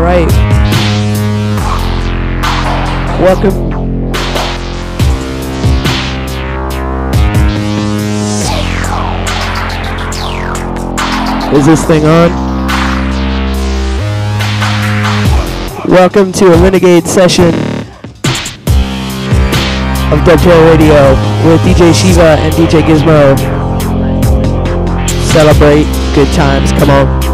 All right. Welcome. Is this thing on? Welcome to a renegade session of DUBterror Radio with DJ Shiva and DJ Gizmo. Celebrate good times. Come on.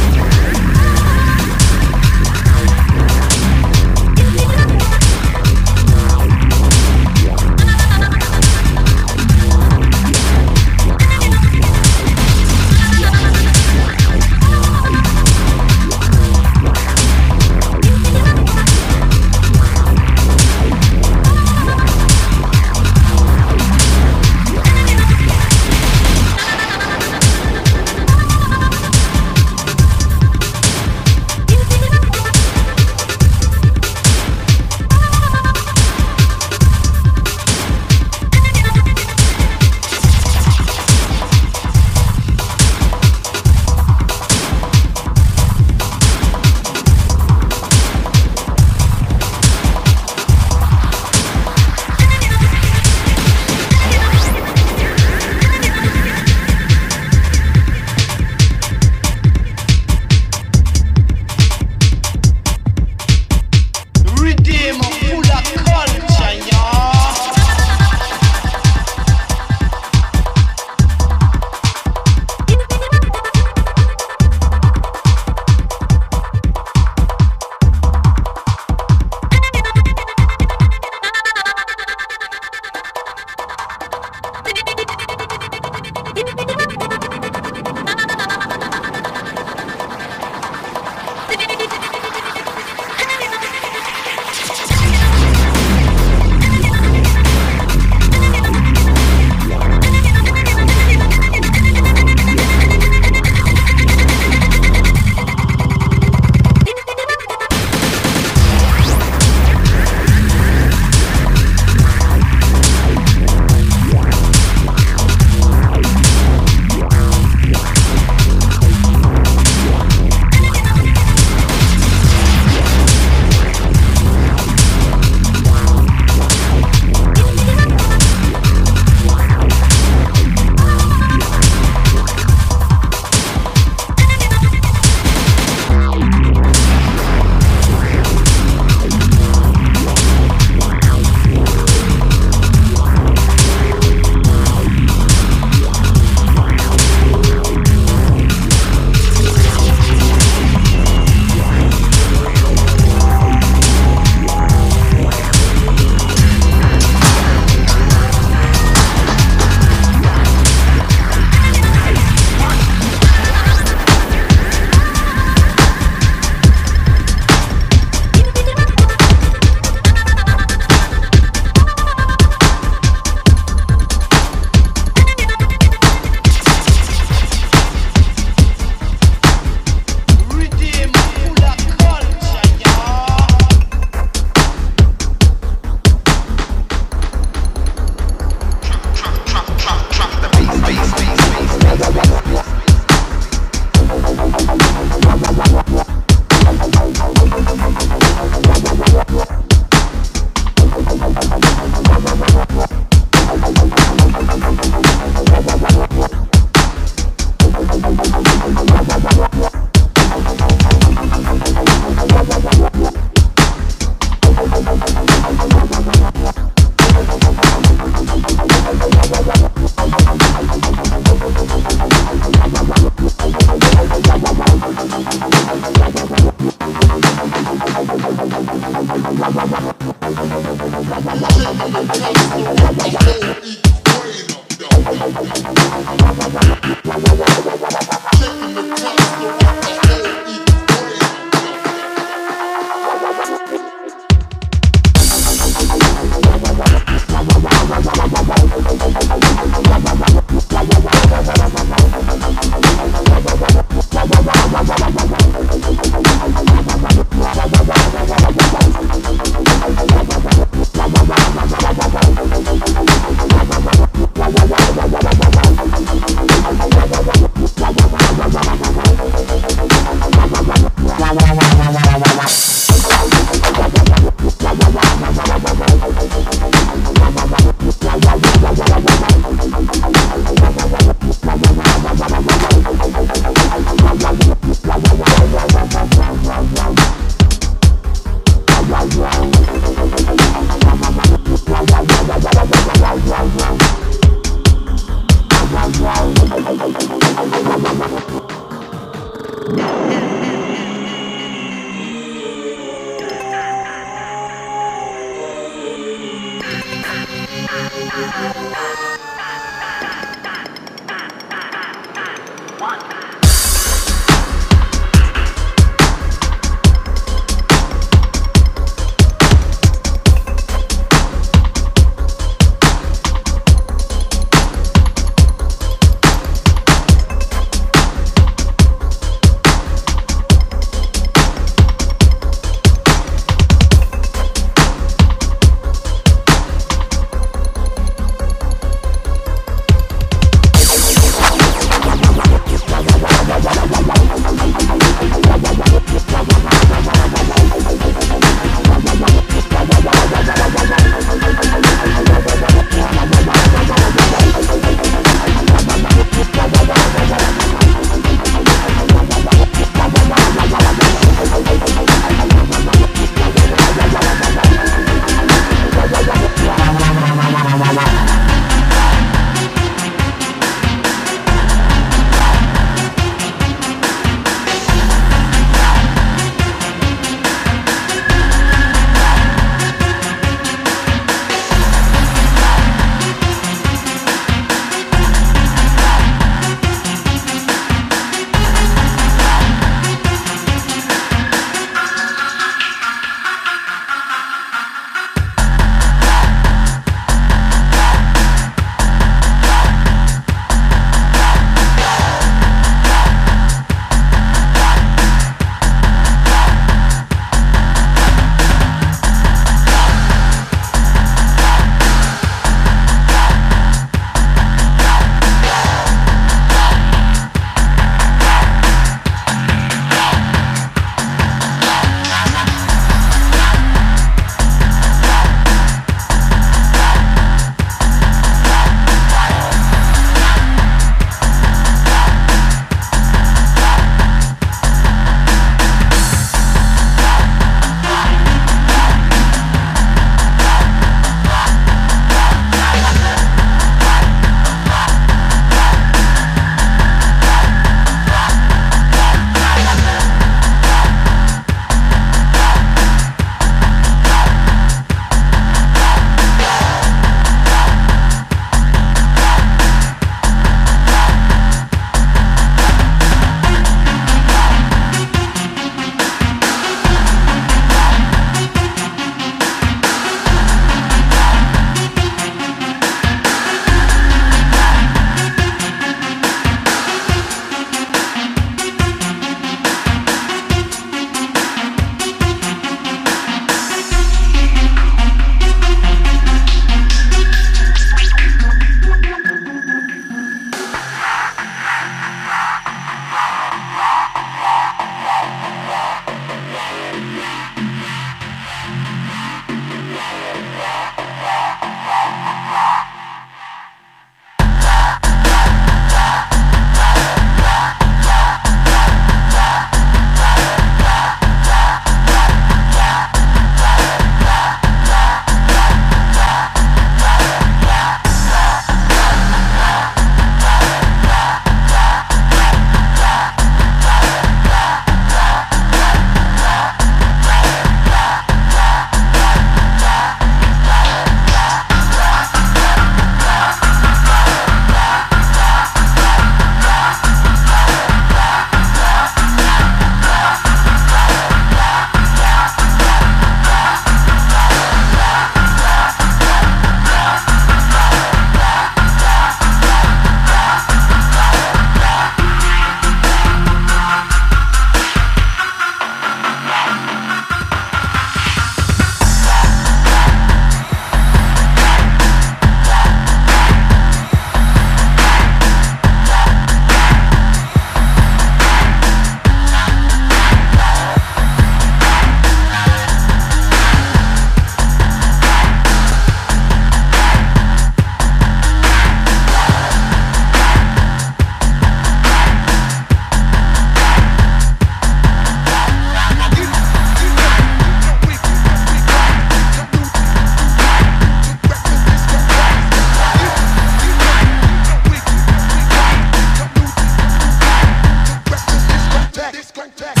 contact.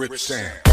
Rip Sam.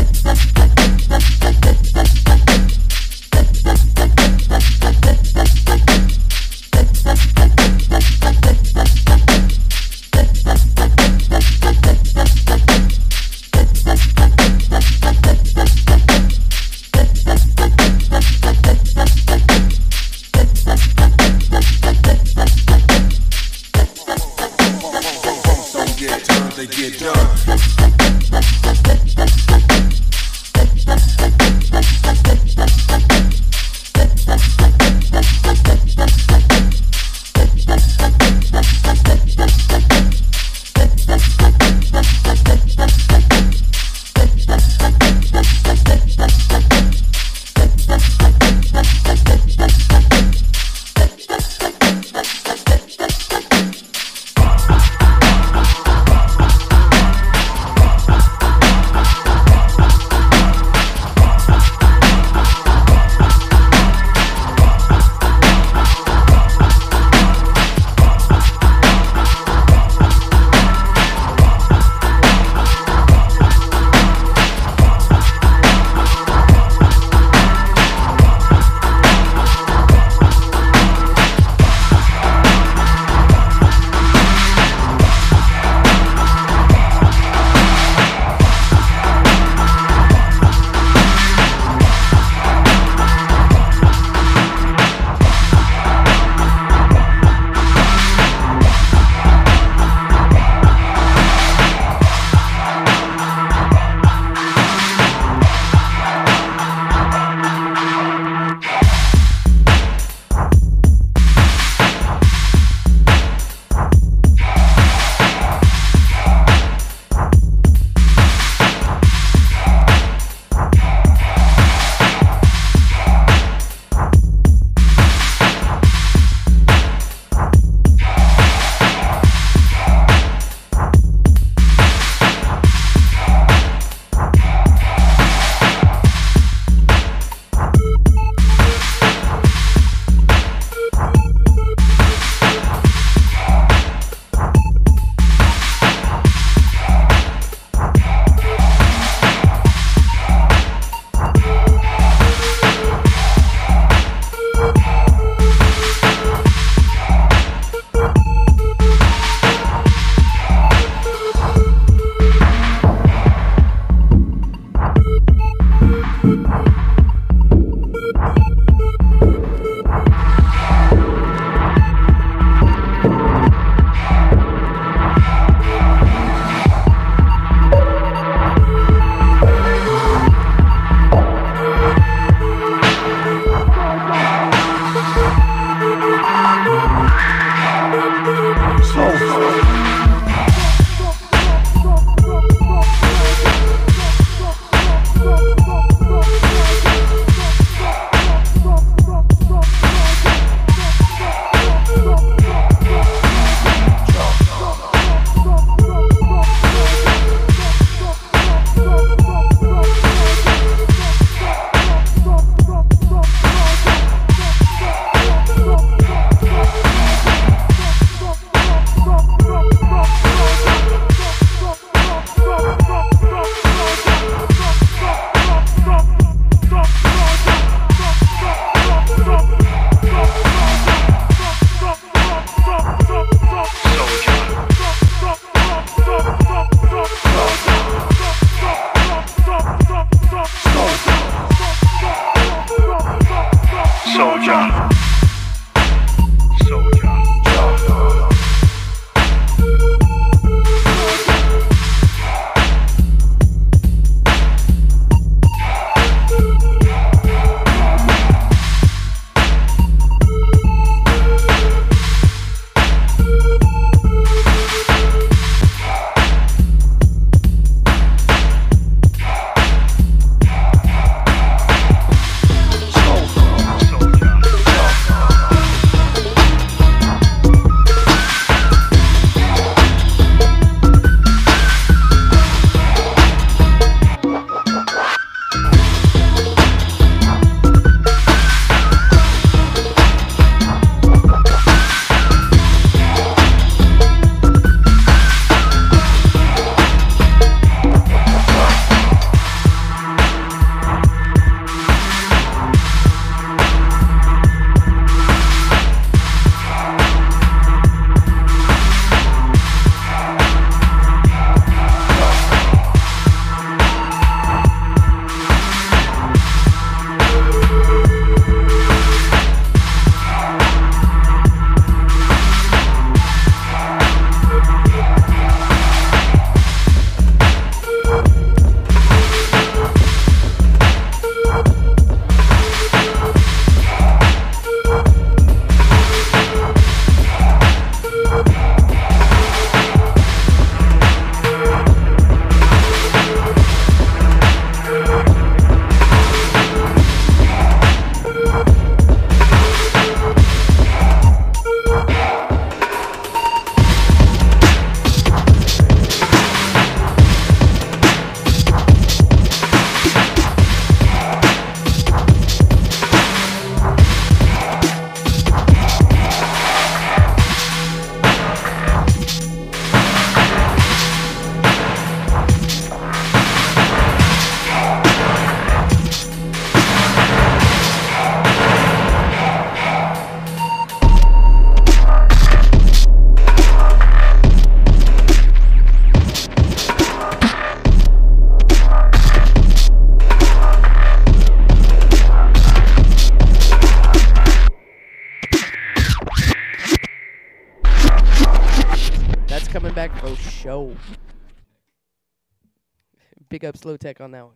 Slow Tech on that one.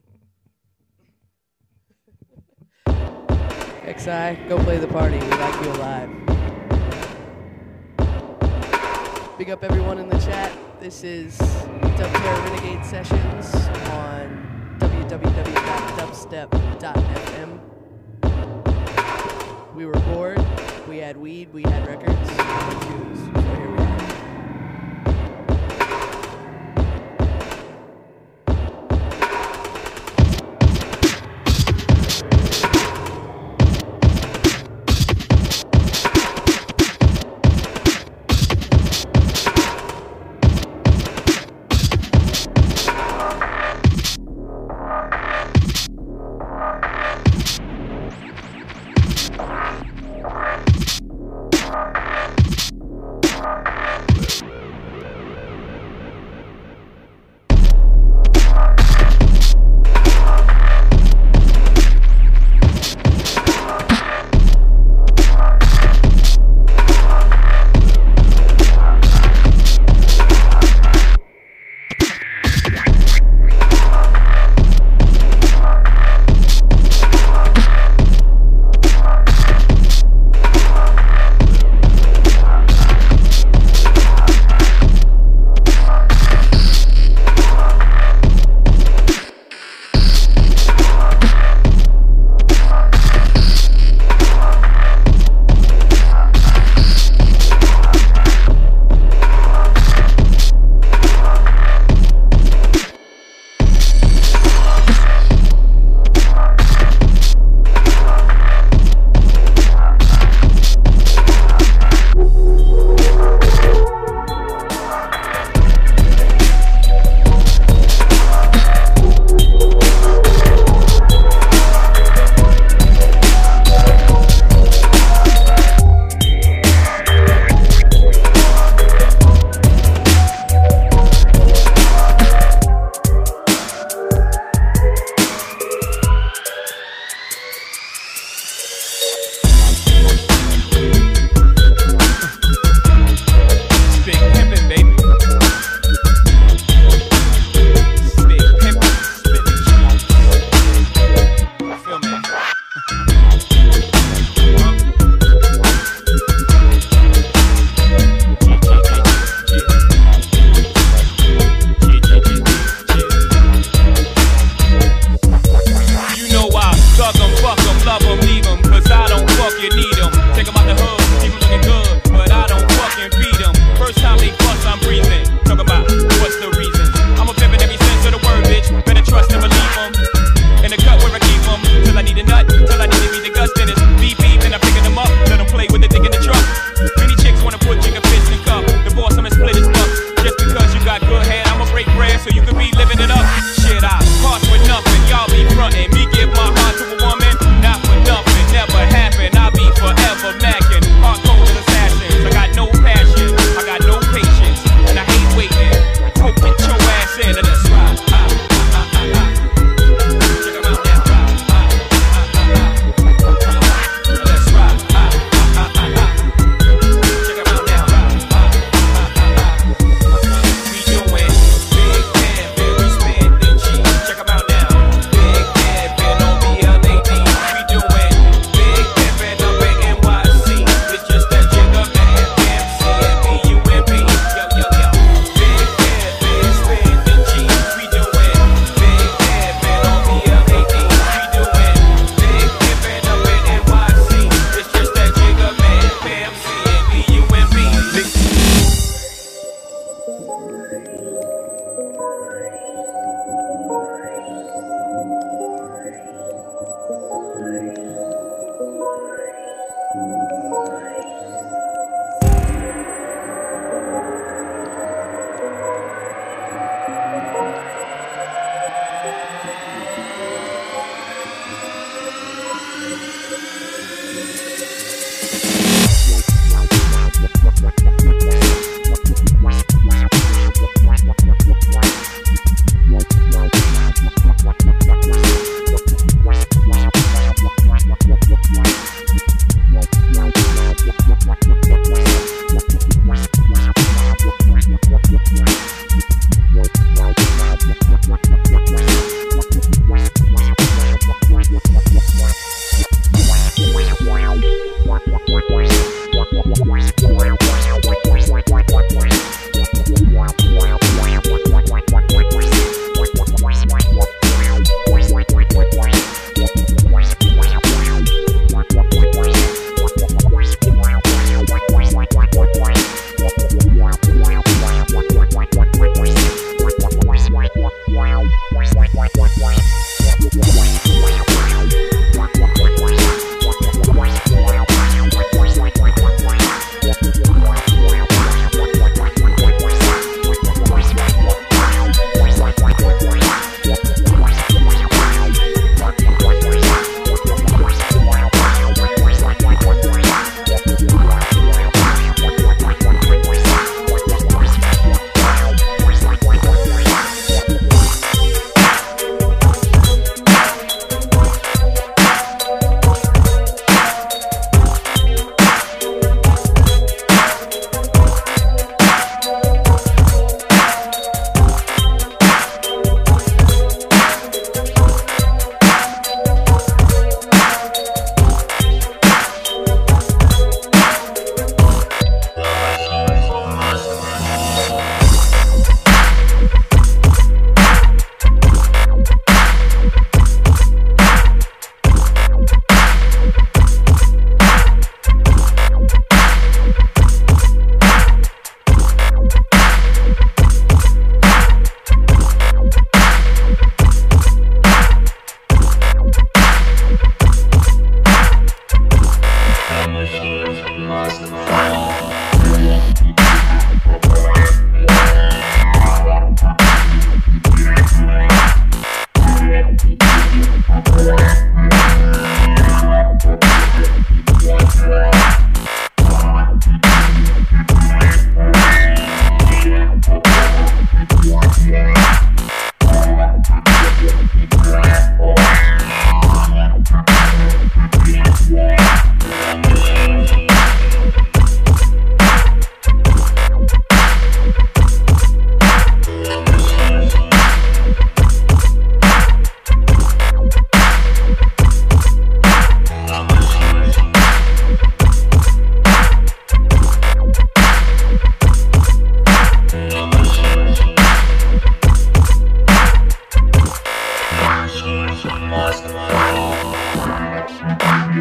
XI, go play the party. We like you alive. Big up everyone in the chat. This is DUBterror Renegade Sessions on www.dubstep.fm. We were bored. We had weed. We had records. We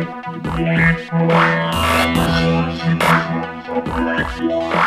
Thank you.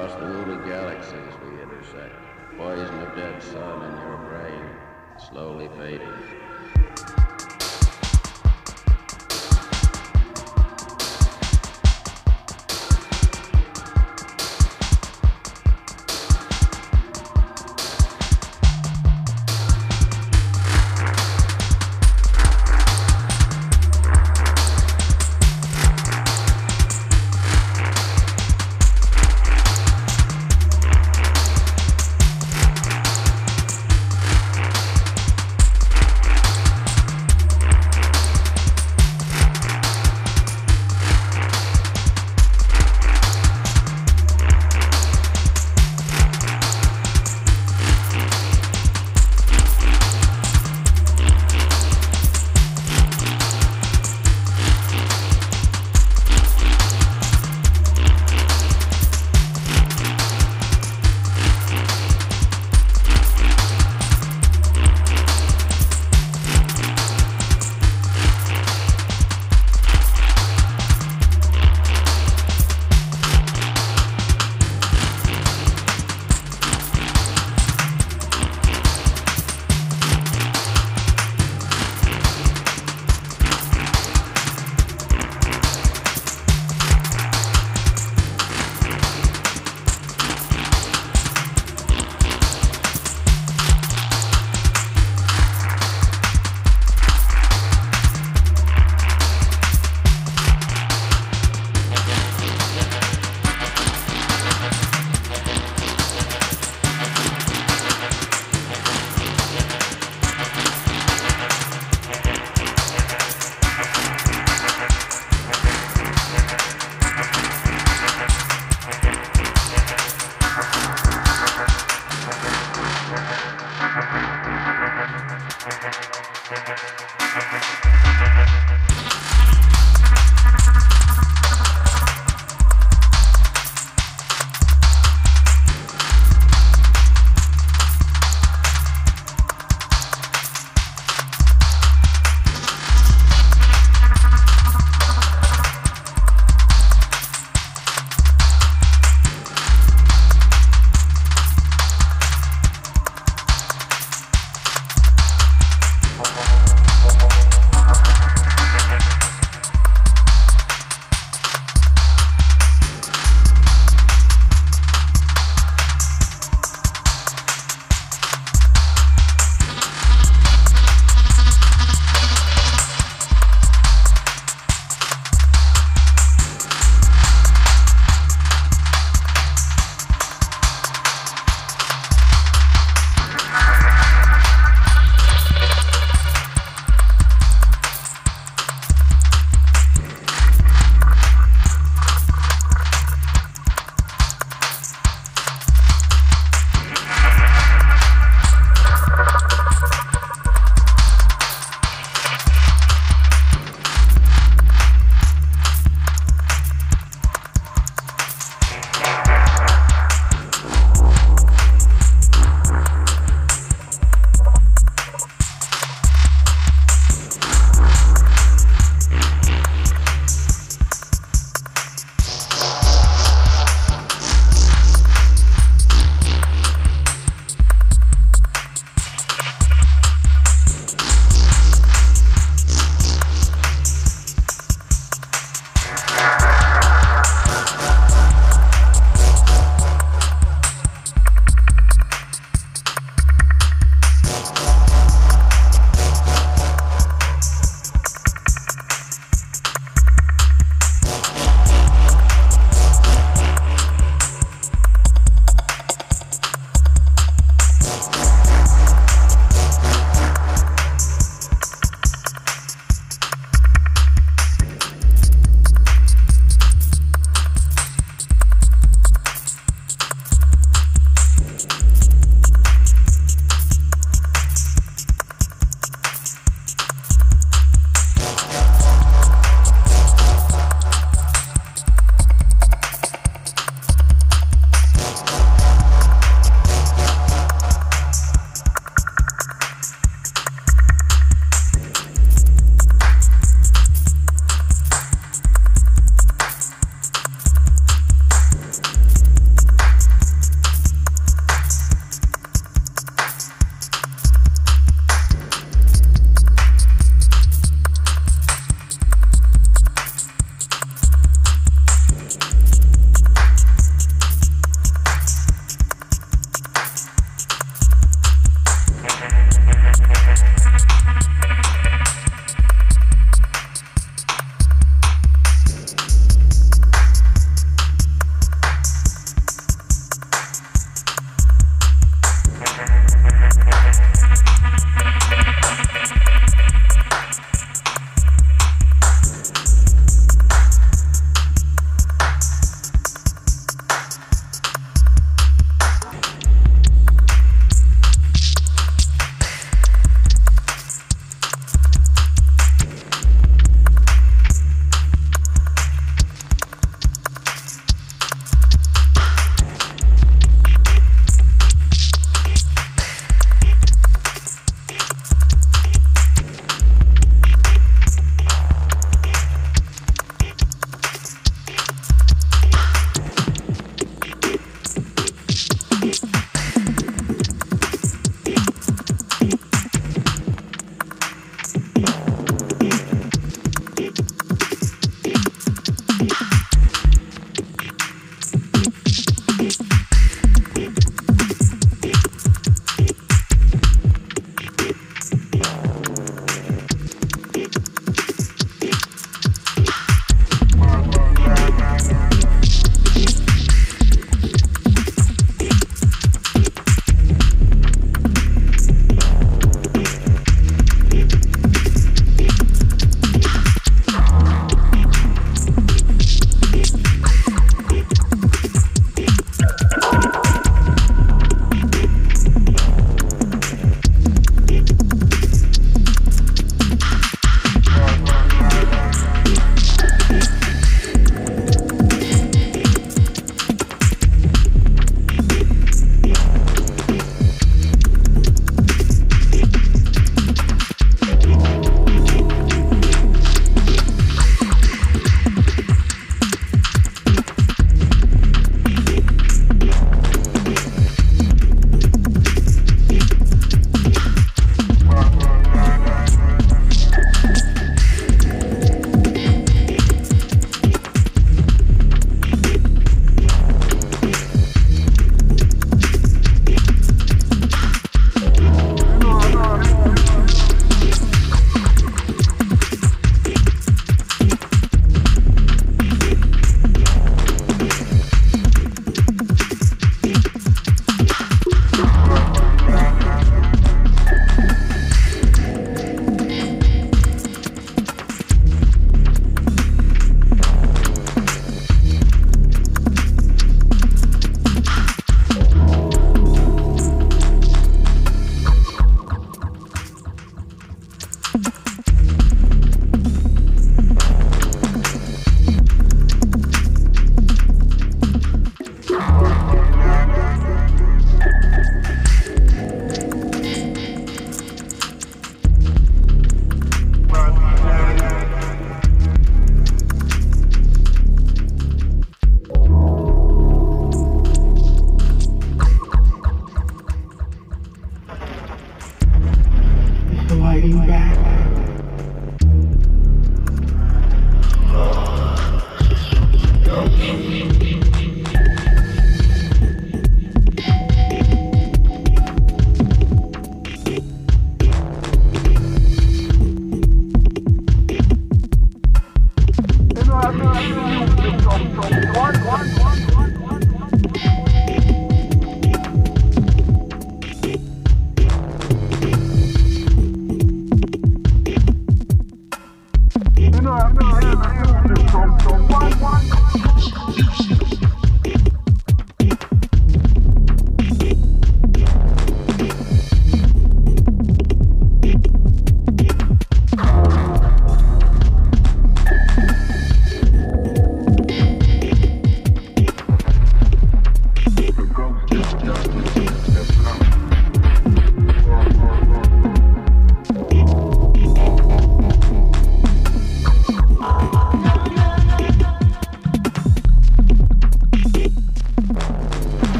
across the lunar galaxies we intersect, poison of dead sun in your brain, slowly fading.